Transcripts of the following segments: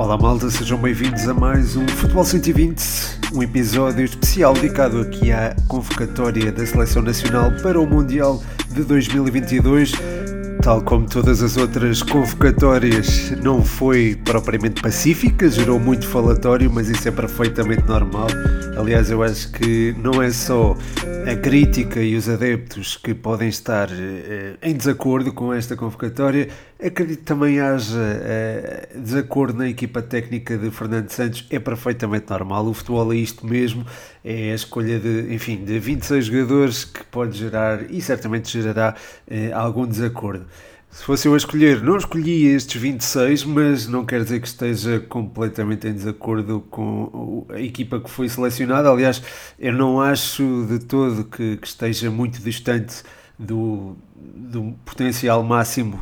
Olá malta, sejam bem-vindos a mais um Futebol 120, um episódio especial dedicado aqui à convocatória da Seleção Nacional para o Mundial de 2022. Tal como todas as outras convocatórias, não foi propriamente pacífica, gerou muito falatório, mas isso é perfeitamente normal. Aliás, eu acho que não é só a crítica e os adeptos que podem estar eh, em desacordo com esta convocatória, acredito que também haja eh, desacordo na equipa técnica de Fernando Santos, é perfeitamente normal. O futebol é isto mesmo, é a escolha de, enfim, de 26 jogadores que pode gerar e certamente gerará eh, algum desacordo. Se fosse eu a escolher, não escolhi estes 26, mas não quer dizer que esteja completamente em desacordo com a equipa que foi selecionada. Aliás, eu não acho de todo que, que esteja muito distante do, do potencial máximo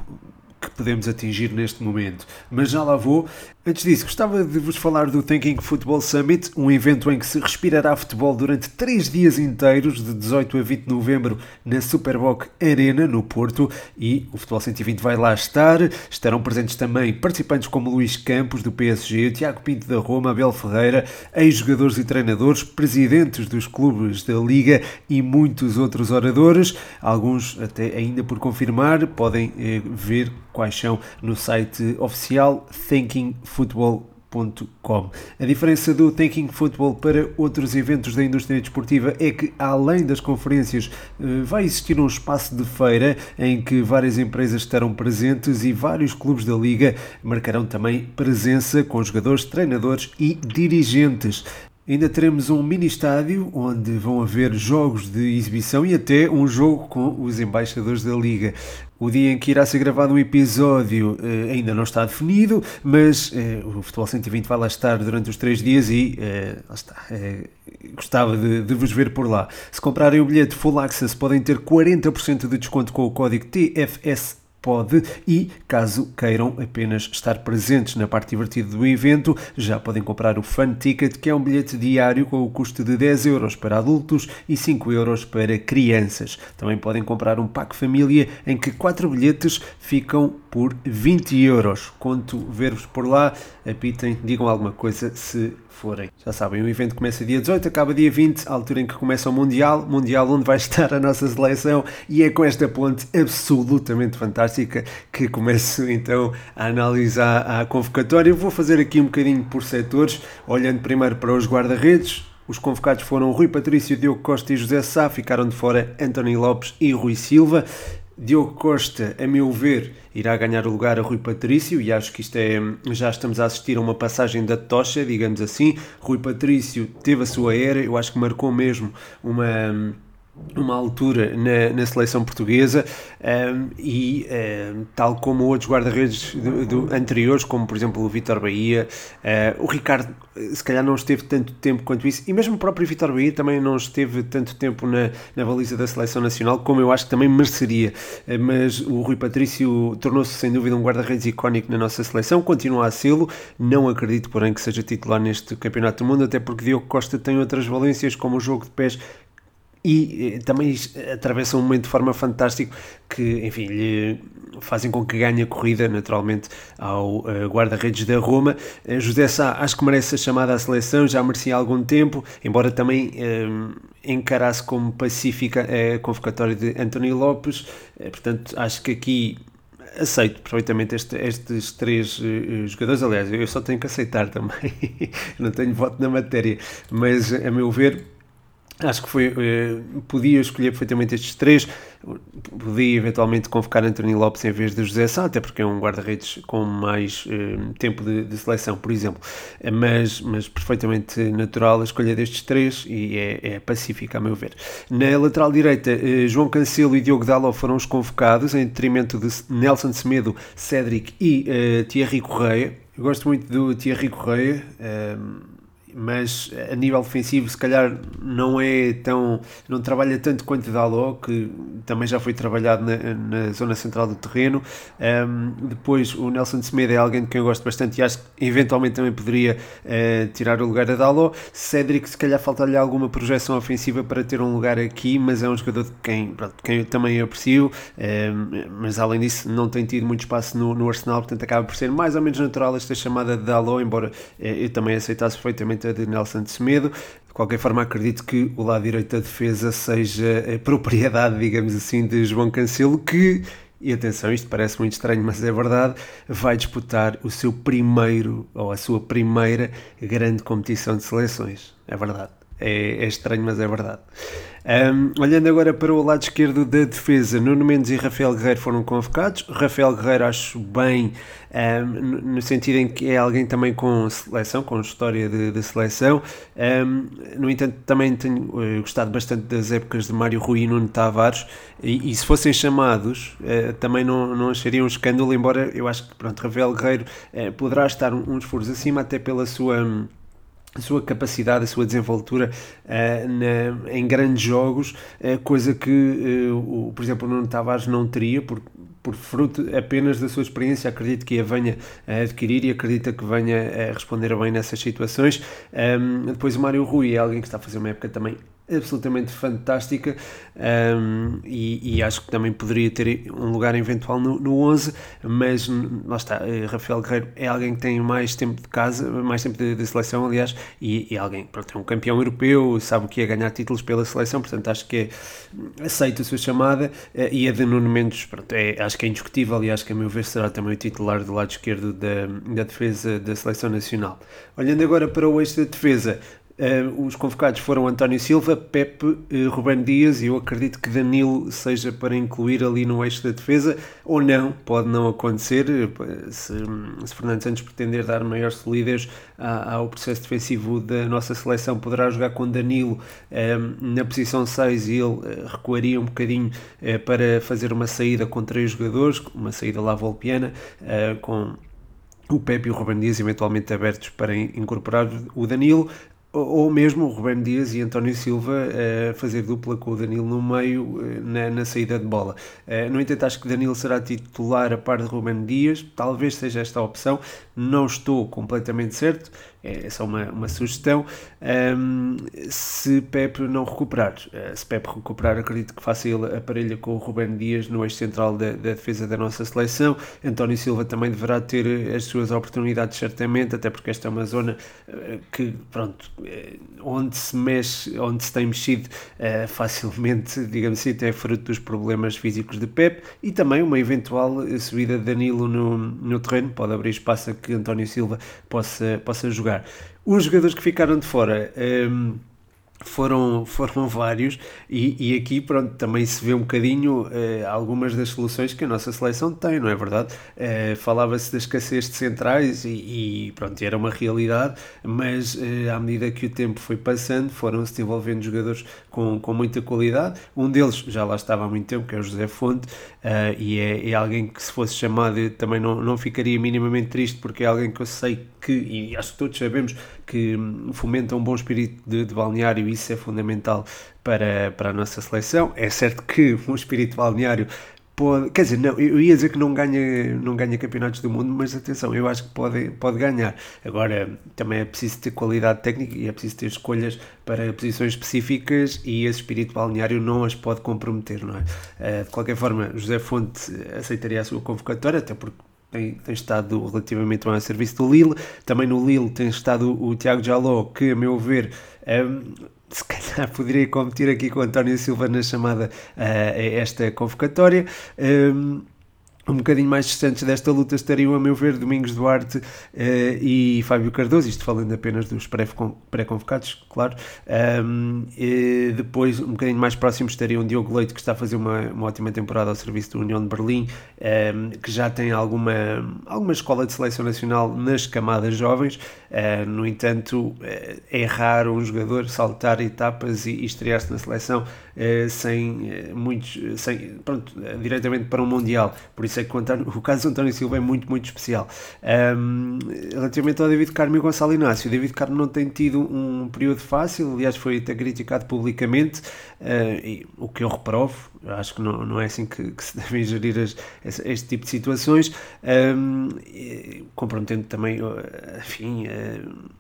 que podemos atingir neste momento. Mas já lá vou. Antes disso, gostava de vos falar do Thinking Football Summit, um evento em que se respirará futebol durante três dias inteiros, de 18 a 20 de novembro, na Superboc Arena, no Porto, e o Futebol 120 vai lá estar. Estarão presentes também participantes como Luís Campos, do PSG, Tiago Pinto da Roma, Abel Ferreira, ex-jogadores e treinadores, presidentes dos clubes da Liga e muitos outros oradores, alguns até ainda por confirmar, podem eh, ver quais são no site oficial thinkingfootball.com. A diferença do Thinking Football para outros eventos da indústria desportiva é que, além das conferências, eh, vai existir um espaço de feira em que várias empresas estarão presentes e vários clubes da liga marcarão também presença com jogadores, treinadores e dirigentes. Ainda teremos um mini estádio onde vão haver jogos de exibição e até um jogo com os embaixadores da Liga. O dia em que irá ser gravado um episódio eh, ainda não está definido, mas eh, o Futebol 120 vai lá estar durante os três dias e eh, está, eh, gostava de, de, vos ver por lá. Se comprarem o bilhete Full Access podem ter 40% de desconto com o código TFS pode e, caso queiram apenas estar presentes na parte divertida do evento, já podem comprar o Fun Ticket, que é um bilhete diário com o custo de 10 euros para adultos e 5 euros para crianças. Também podem comprar um pack família em que 4 bilhetes ficam por 20 euros. Conto ver-vos por lá, apitem, digam alguma coisa se forem. Já sabem, o evento começa dia 18, acaba dia 20, a altura em que começa o Mundial, Mundial onde vai estar a nossa seleção e é com esta ponte absolutamente fantástica que começo então a analisar a convocatória. Vou fazer aqui um bocadinho por setores, olhando primeiro para os guarda-redes, os convocados foram Rui Patrício, Diogo Costa e José Sá, ficaram de fora António Lopes e Rui Silva. Diogo Costa, a meu ver, irá ganhar o lugar a Rui Patrício e acho que isto é. Já estamos a assistir a uma passagem da tocha, digamos assim. Rui Patrício teve a sua era, eu acho que marcou mesmo uma uma altura na, na seleção portuguesa um, e um, tal como outros guarda-redes anteriores, como por exemplo o Vitor Bahia, uh, o Ricardo se calhar não esteve tanto tempo quanto isso, e mesmo o próprio Vitor Bahia também não esteve tanto tempo na, na baliza da seleção nacional, como eu acho que também mereceria, uh, mas o Rui Patrício tornou-se sem dúvida um guarda-redes icónico na nossa seleção, continua a sê-lo, não acredito porém que seja titular neste Campeonato do Mundo, até porque Diogo Costa tem outras valências, como o jogo de pés e eh, também atravessa um momento de forma fantástico que, enfim, lhe fazem com que ganhe a corrida, naturalmente, ao uh, guarda-redes da Roma. Uh, José Sá, acho que merece a chamada à seleção, já merecia há algum tempo, embora também uh, encarasse como pacífica a convocatória de António Lopes, portanto, acho que aqui aceito perfeitamente este, estes três jogadores. Aliás, eu só tenho que aceitar também, não tenho voto na matéria, mas a meu ver Acho que foi, eh, podia escolher perfeitamente estes três, podia eventualmente convocar António Lopes em vez de José Sá, até porque é um guarda-redes com mais eh, tempo de, de, seleção, por exemplo, mas, mas perfeitamente natural a escolha destes três e é, é pacífica, a meu ver. Na lateral direita, eh, João Cancelo e Diogo Dalot foram os convocados, em detrimento de Nelson Semedo, Cédric e Thierry Correia. Eu gosto muito do Thierry Correia mas a nível defensivo se calhar não é tão não trabalha tanto quanto Daló que também já foi trabalhado na, na zona central do terreno. Um, depois o Nelson Semedo é alguém de quem eu gosto bastante e acho que eventualmente também poderia uh, tirar o lugar a Daló Cédric se calhar falta-lhe alguma projeção ofensiva para ter um lugar aqui mas é um jogador de quem, pronto, quem eu também aprecio. Um, mas além disso não tem tido muito espaço no, no Arsenal portanto acaba por ser mais ou menos natural esta chamada de Daló embora uh, eu também aceitasse perfeitamente de Nelson de Semedo. De qualquer forma, acredito que o lado direito da defesa seja a propriedade, digamos assim, de João Cancelo, que, e atenção, isto parece muito estranho, mas é verdade, vai disputar o seu primeiro, ou a sua primeira grande competição de seleções. É verdade. É, é estranho, mas é verdade. Um, olhando agora para o lado esquerdo da defesa, Nuno Mendes e Rafael Guerreiro foram convocados. Rafael Guerreiro acho bem, um, no sentido em que é alguém também com seleção, com história de, de seleção. Um, no entanto, também tenho uh, gostado bastante das épocas de Mário Rui e Nuno Tavares. E, e se fossem chamados, uh, também não, não acharia um escândalo, embora eu acho que pronto, Rafael Guerreiro uh, poderá estar uns furos acima, até pela sua a sua capacidade, a sua desenvoltura uh, na, em grandes jogos, uh, coisa que, uh, o, por exemplo, o Nuno Tavares não teria, por, por fruto apenas da sua experiência, acredito que a venha a adquirir e acredita que venha a responder bem nessas situações. Um, depois o Mário Rui é alguém que está a fazer uma época também absolutamente fantástica um, e, e, acho que também poderia ter um lugar eventual no, no 11, mas lá está, eh, Rafael Guerreiro é alguém que tem mais tempo de casa, mais tempo de, de seleção, aliás, e, e, alguém, pronto, é um campeão europeu, sabe o que é ganhar títulos pela seleção, portanto acho que é, aceito a sua chamada eh, e a de Nuno Mendes, pronto, é, acho que é indiscutível e acho que a meu ver será também o titular do lado esquerdo da, da defesa da seleção nacional. Olhando agora para o eixo da defesa, Uh, os convocados foram António Silva, Pepe, uh, Rubén Dias e eu acredito que Danilo seja para incluir ali no eixo da defesa, ou não, pode não acontecer, eh, se, se Fernando Santos pretender dar maior solidez ao processo defensivo da nossa seleção, poderá jogar com Danilo na posição 6 e ele uh, recuaria um bocadinho para fazer uma saída com três jogadores, uma saída lá volpiana, com o Pepe e o Rubem Dias eventualmente abertos para incorporar o Danilo ou mesmo o Rubem Dias e António Silva uh, fazer dupla com o Danilo no meio uh, na, na, saída de bola. Uh, no entanto, acho que Danilo será titular a par de Rubem Dias, talvez seja esta a opção, não estou completamente certo, é só uma, uma sugestão. Um, se Pepe não recuperar, uh, se Pepe recuperar, acredito que faça ele a parelha com o Rubén Dias no eixo central da, da, defesa da nossa seleção. António Silva também deverá ter as suas oportunidades, certamente, até porque esta é uma zona uh, que, pronto, onde se mexe, onde se tem mexido facilmente, digamos assim, até fruto dos problemas físicos de Pepe e também uma eventual subida de Danilo no, no terreno, pode abrir espaço a que António Silva possa, possa jogar. Os jogadores que ficaram de fora. Um, foram, foram vários e, e, aqui pronto, também se vê um bocadinho uh, algumas das soluções que a nossa seleção tem, não é verdade? Uh, Falava-se da escassez de centrais e, e, pronto, era uma realidade, mas uh, à medida que o tempo foi passando foram-se desenvolvendo jogadores com, com muita qualidade, um deles já lá estava há muito tempo, que é o José Fonte e é, é, alguém que se fosse chamado também não, não ficaria minimamente triste porque é alguém que eu sei que, e acho que todos sabemos que hum, fomenta um bom espírito de, de balneário isso é fundamental para, para a nossa seleção. É certo que um espírito balneário pode, quer dizer, não, eu ia dizer que não ganha, não ganha campeonatos do mundo, mas atenção, eu acho que pode, pode ganhar. Agora, também é preciso ter qualidade técnica e é preciso ter escolhas para posições específicas e esse espírito balneário não as pode comprometer, não é? Eh, de qualquer forma, José Fonte aceitaria a sua convocatória, até porque tem, tem, estado relativamente bem a serviço do Lille. Também no Lille tem estado o, o Tiago Jaló, que, a meu ver, um, se calhar poderia competir aqui com o António Silva na chamada uh, a esta convocatória. Um, um bocadinho mais distantes desta luta estariam, a meu ver, Domingos Duarte uh, e Fábio Cardoso, isto falando apenas dos pré-convocados, claro. Um, depois, um bocadinho mais próximos, estariam Diogo Leite, que está a fazer uma, uma ótima temporada ao serviço do União de Berlim, um, que já tem alguma, alguma escola de seleção nacional nas camadas jovens. Uh, no entanto, uh, é raro um jogador saltar etapas e, e estrear-se na seleção sem muitos, sem, pronto, diretamente para um Mundial. Por isso sei que o, António, o caso do António Silva é muito, muito especial. Um, relativamente ao David Carmo e Gonçalo Inácio, o David Carmo não tem tido um período fácil, aliás, foi até criticado publicamente, uh, e, o que eu reprovo, acho que não, não é assim que, que se devem gerir as, este tipo de situações, um, comprometendo também, enfim. Uh,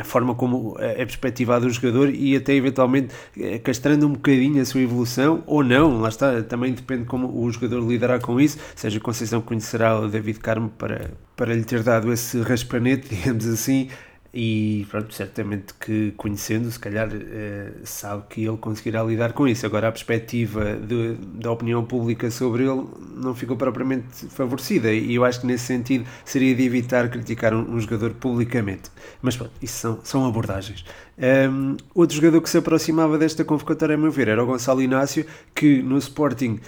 a forma como é perspectivado o jogador e até eventualmente eh, castrando um bocadinho a sua evolução ou não, lá está, também depende como o jogador lidará com isso, seja Conceição conhecerá o David Carmo para, para lhe ter dado esse raspanete, digamos assim, e pronto, certamente que conhecendo, se calhar eh, sabe que ele conseguirá lidar com isso. Agora, a perspectiva de, da opinião pública sobre ele não ficou propriamente favorecida, e eu acho que nesse sentido seria de evitar criticar um, um jogador publicamente. Mas pronto, isso são, são abordagens. Um, outro jogador que se aproximava desta convocatória, a meu ver, era o Gonçalo Inácio, que no Sporting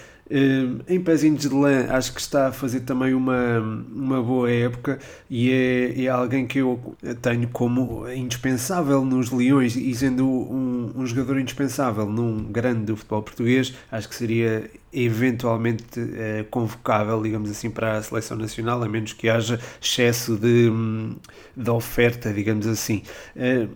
em pezinhos de lã, acho que está a fazer também uma, uma boa época e é, é alguém que eu tenho como indispensável nos Leões e sendo um, um jogador indispensável num grande do futebol português, acho que seria eventualmente eh, convocável, digamos assim, para a seleção nacional, a menos que haja excesso de, de oferta, digamos assim. Uh,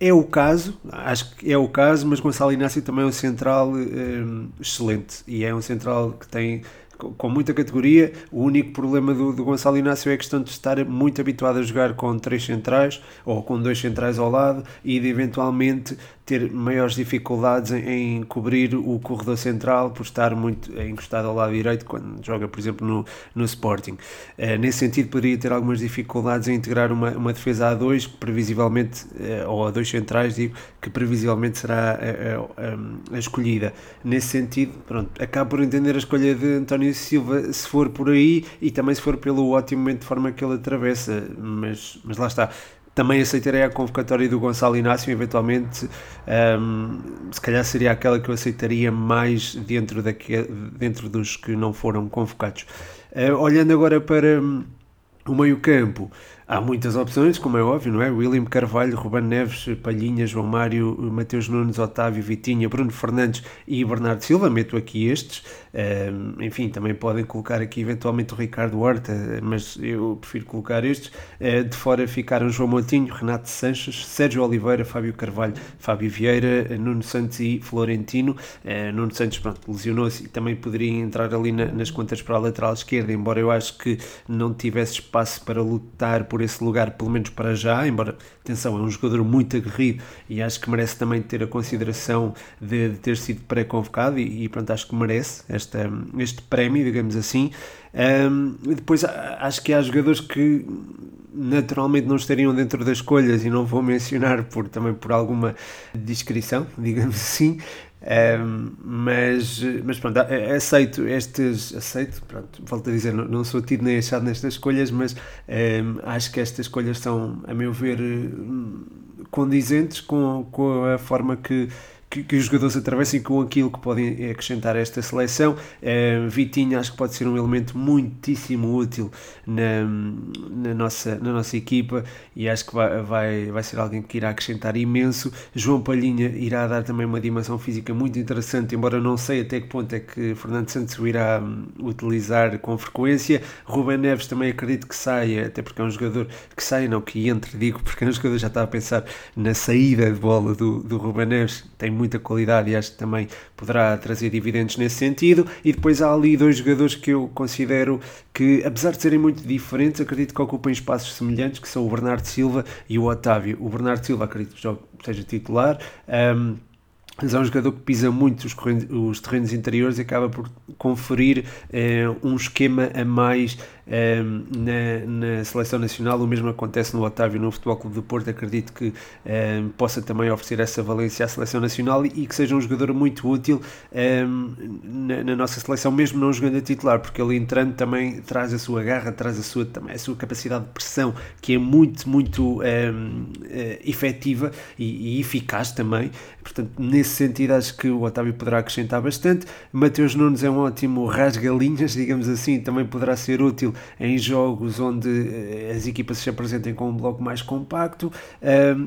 é o caso, acho que é o caso, mas Gonçalo Inácio também é um central um, excelente e é um central que tem com muita categoria. O único problema do, do Gonçalo Inácio é a questão de estar muito habituado a jogar com três centrais ou com dois centrais ao lado e de eventualmente ter maiores dificuldades em, cobrir o corredor central por estar muito encostado ao lado direito quando joga, por exemplo, no, no Sporting. Uh, nesse sentido, poderia ter algumas dificuldades em integrar uma, uma defesa a dois, que previsivelmente, uh, ou a dois centrais, digo, que previsivelmente será a, a, a, escolhida. Nesse sentido, pronto, acabo por entender a escolha de António Silva se for por aí e também se for pelo ótimo momento de forma que ele atravessa, mas, mas lá está também aceitarei a convocatória do Gonçalo Inácio, eventualmente, um, se calhar seria aquela que eu aceitaria mais dentro, daque, dentro dos que não foram convocados. Uh, olhando agora para um, o meio-campo, Há muitas opções, como é óbvio, não é? William Carvalho, Ruben Neves, Palhinha, João Mário, Mateus Nunes, Otávio, Vitinha, Bruno Fernandes e Bernardo Silva. Meto aqui estes. Enfim, também podem colocar aqui eventualmente o Ricardo Horta, mas eu prefiro colocar estes. Uh, de fora ficaram João Montinho, Renato Sanches, Sérgio Oliveira, Fábio Carvalho, Fábio Vieira, Nuno Santos e Florentino. Uh, Nuno Santos, pronto, lesionou-se e também poderia entrar ali na, nas contas para a lateral esquerda, embora eu acho que não tivesse espaço para lutar por por esse lugar, pelo menos para já, embora, atenção, é um jogador muito aguerrido e acho que merece também ter a consideração de, de ter sido pré-convocado e, e, pronto, acho que merece esta, este prémio, digamos assim. Um, depois acho que há jogadores que naturalmente não estariam dentro das escolhas e não vou mencionar por, também por alguma descrição, digamos assim, um, mas, mas pronto, aceito estes, aceito, pronto, volto a dizer, não, não sou tido nem achado nestas escolhas, mas um, acho que estas escolhas são, a meu ver, hum, condizentes com, com a forma que que, que, os jogadores atravessem com aquilo que podem acrescentar a esta seleção. Uh, Vitinho acho que pode ser um elemento muitíssimo útil na, na, nossa, na nossa equipa e acho que vai, vai, vai ser alguém que irá acrescentar imenso. João Palhinha irá dar também uma dimensão física muito interessante, embora não sei até que ponto é que Fernando Santos o irá um, utilizar com frequência. Ruben Neves também acredito que saia, até porque é um jogador que saia, não que entre, digo, porque é um jogador já está a pensar na saída de bola do, do Ruben Neves, tem muita qualidade e acho que também poderá trazer dividendos nesse sentido. E depois há ali dois jogadores que eu considero que, apesar de serem muito diferentes, acredito que ocupem espaços semelhantes, que são o Bernardo Silva e o Otávio. O Bernardo Silva acredito que seja titular. Um, mas é um jogador que pisa muito os, os terrenos interiores e acaba por conferir eh, um esquema a mais eh, na, na, seleção nacional. O mesmo acontece no Otávio no Futebol Clube do Porto. Acredito que eh, possa também oferecer essa valência à seleção nacional e, que seja um jogador muito útil na, na, nossa seleção, mesmo não jogando a titular, porque ele entrando também traz a sua garra, traz a sua, também, a sua capacidade de pressão, que é muito, muito efetiva e, e eficaz também. Portanto, nesse sentido, acho que o Otávio poderá acrescentar bastante. Mateus Nunes é um ótimo rasga-linhas, digamos assim, também poderá ser útil em jogos onde uh, as equipas se apresentem com um bloco mais compacto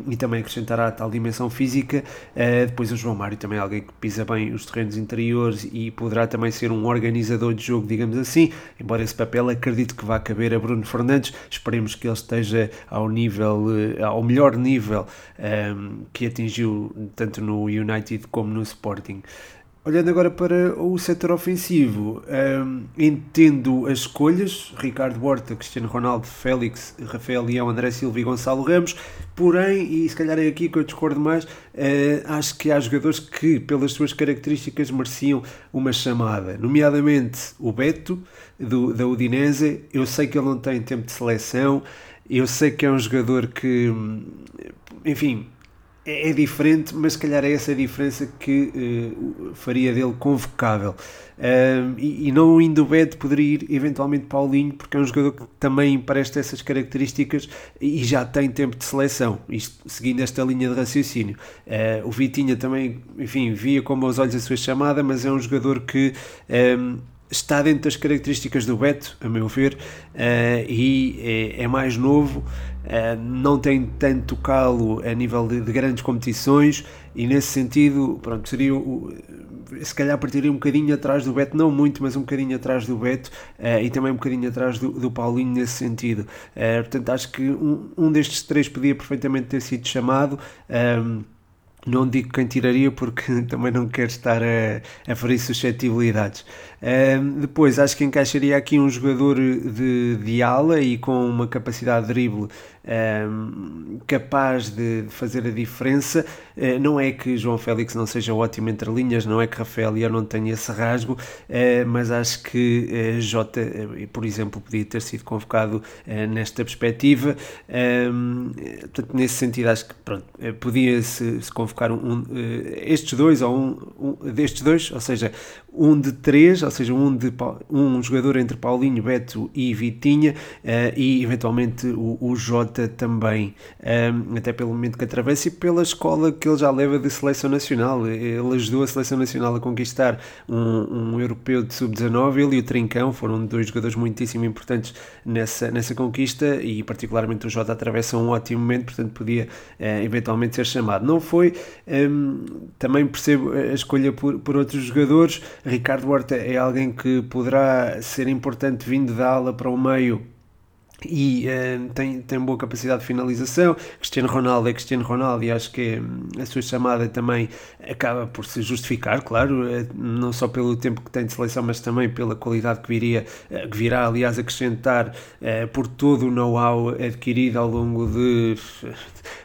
e também acrescentará a tal dimensão física. depois o João Mário também é alguém que pisa bem os terrenos interiores e poderá também ser um organizador de jogo, digamos assim, embora esse papel acredito que vá caber a Bruno Fernandes. Esperemos que ele esteja ao nível, eh, ao melhor nível um, que atingiu tanto no United como no Sporting. Olhando agora para o setor ofensivo, um, entendo as escolhas, Ricardo Horta, Cristiano Ronaldo, Félix, Rafael Leão, André Silva e Gonçalo Ramos, porém, e se calhar é aqui que eu discordo mais, uh, acho que há jogadores que, pelas suas características, mereciam uma chamada, nomeadamente o Beto, do, da Udinese, eu sei que ele não tem tempo de seleção, eu sei que é um jogador que, enfim, é, é diferente, mas se calhar é essa a diferença que uh, faria dele convocável. E, e, não indo Beto, poderia ir eventualmente Paulinho, porque é um jogador que também presta essas características e já tem tempo de seleção, isto seguindo esta linha de raciocínio. Uh, o Vitinha também, enfim, via com bons olhos a sua chamada, mas é um jogador que está dentro das características do Beto, a meu ver, uh, e é, é, mais novo, não tem tanto calo a nível de, de, grandes competições e nesse sentido, pronto, seria o, se calhar partiria um bocadinho atrás do Beto, não muito, mas um bocadinho atrás do Beto uh, e também um bocadinho atrás do, do Paulinho nesse sentido. portanto, acho que um, um destes três podia perfeitamente ter sido chamado. Um, não digo quem tiraria porque também não quero estar a, a ferir suscetibilidades. Um, depois, acho que encaixaria aqui um jogador de, de ala e com uma capacidade de drible um, capaz de fazer a diferença. Uh, não é que João Félix não seja ótimo entre linhas, não é que Rafael eu não tenha esse rasgo, uh, mas acho que uh, Jota, por exemplo, podia ter sido convocado nesta perspectiva. Um, portanto, nesse sentido, acho que podia-se se convocar um, um, estes dois, ou um, um destes dois, ou seja, um de três, ou seja, um, de, um jogador entre Paulinho, Beto e Vitinha, e eventualmente o, o Jota também, um, até pelo momento que atravessa e pela escola que ele já leva de seleção nacional. Ele ajudou a seleção nacional a conquistar um, um europeu de sub-19. Ele e o Trincão foram dois jogadores muitíssimo importantes nessa, nessa conquista e, particularmente, o Jota atravessa um ótimo momento, portanto, podia uh, eventualmente ser chamado. Não foi, um, também percebo a escolha por, por outros jogadores. Ricardo Horta é alguém que poderá ser importante vindo da ala para o meio e uh, tem, tem boa capacidade de finalização. Cristiano Ronaldo é Cristiano Ronaldo e acho que um, a sua chamada também acaba por se justificar, claro, uh, não só pelo tempo que tem de seleção, mas também pela qualidade que viria, uh, que virá, aliás, acrescentar por todo o know-how adquirido ao longo de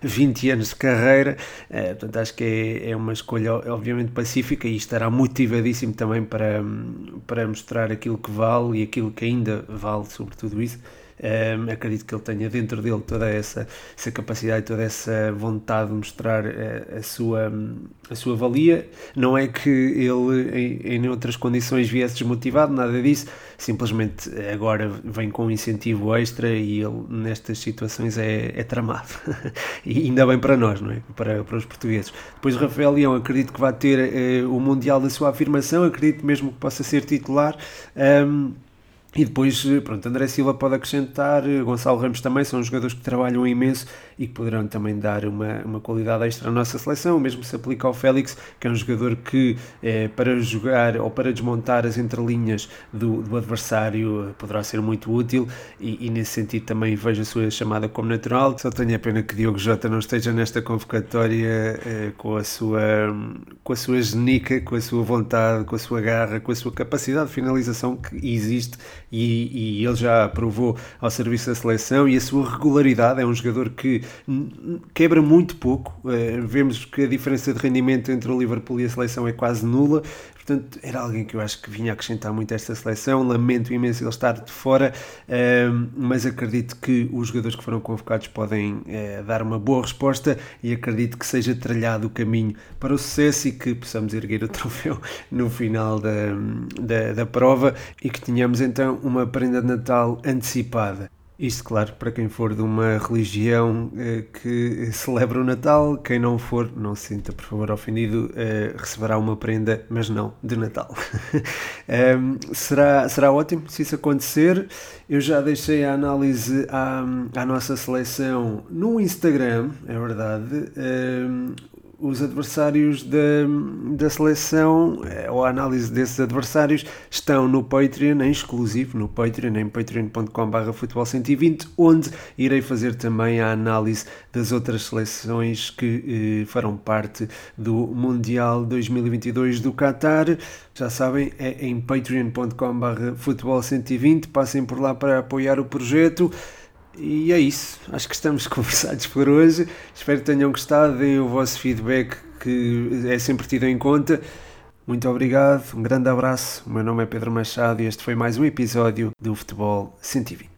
20 anos de carreira. portanto, acho que é, é uma escolha, obviamente, pacífica e estará motivadíssimo também para, um, para mostrar aquilo que vale e aquilo que ainda vale sobre tudo isso. Um, acredito que ele tenha dentro dele toda essa, essa capacidade, toda essa vontade de mostrar a, eh, a, sua, a sua valia. Não é que ele, em, em outras condições, viesse desmotivado, nada disso. Simplesmente agora vem com um incentivo extra e ele, nestas situações, é, é tramado. e ainda bem para nós, não é? Para, para os portugueses. Depois, Rafael Leão, acredito que vai ter eh, o Mundial da sua afirmação, acredito mesmo que possa ser titular. Um, e depois, pronto, André Silva pode acrescentar, Gonçalo Ramos também, são jogadores que trabalham imenso e que poderão também dar uma, uma qualidade extra à nossa seleção. O mesmo se aplica ao Félix, que é um jogador que, é, para jogar ou para desmontar as entrelinhas do, do adversário, poderá ser muito útil e, e, nesse sentido também vejo a sua chamada como natural. Só tenho a pena que Diogo Jota não esteja nesta convocatória é, com, a sua, com a sua genica, com a sua vontade, com a sua garra, com a sua capacidade de finalização que existe e, e, ele já provou ao serviço da seleção e a sua regularidade é um jogador que quebra muito pouco. Uh, vemos que a diferença de rendimento entre o Liverpool e a seleção é quase nula. Portanto, era alguém que eu acho que vinha acrescentar muito a esta seleção. Lamento imenso ele estar de fora, uh, mas acredito que os jogadores que foram convocados podem uh, dar uma boa resposta e acredito que seja trilhado o caminho para o sucesso e que possamos erguer o troféu no final da, da, da prova e que tenhamos então uma prenda de Natal antecipada. Isto, claro, para quem for de uma religião eh, que celebra o Natal, quem não for, não se sinta, por favor, ofendido, eh, receberá uma prenda, mas não de Natal. um, será, será ótimo se isso acontecer. Eu já deixei a análise à, à nossa seleção no Instagram, é verdade. Um, os adversários da, da seleção, eh, ou a análise desses adversários, estão no Patreon, em exclusivo, no Patreon, em patreon.com.br futebol 120, onde irei fazer também a análise das outras seleções que eh, farão parte do Mundial 2022 do Qatar. Já sabem, é em patreon.com.br futebol 120, passem por lá para apoiar o projeto. E é isso. Acho que estamos conversados por hoje. Espero que tenham gostado. Deem o vosso feedback, que é sempre tido em conta. Muito obrigado, um grande abraço. O meu nome é Pedro Machado e este foi mais um episódio do Futebol 120.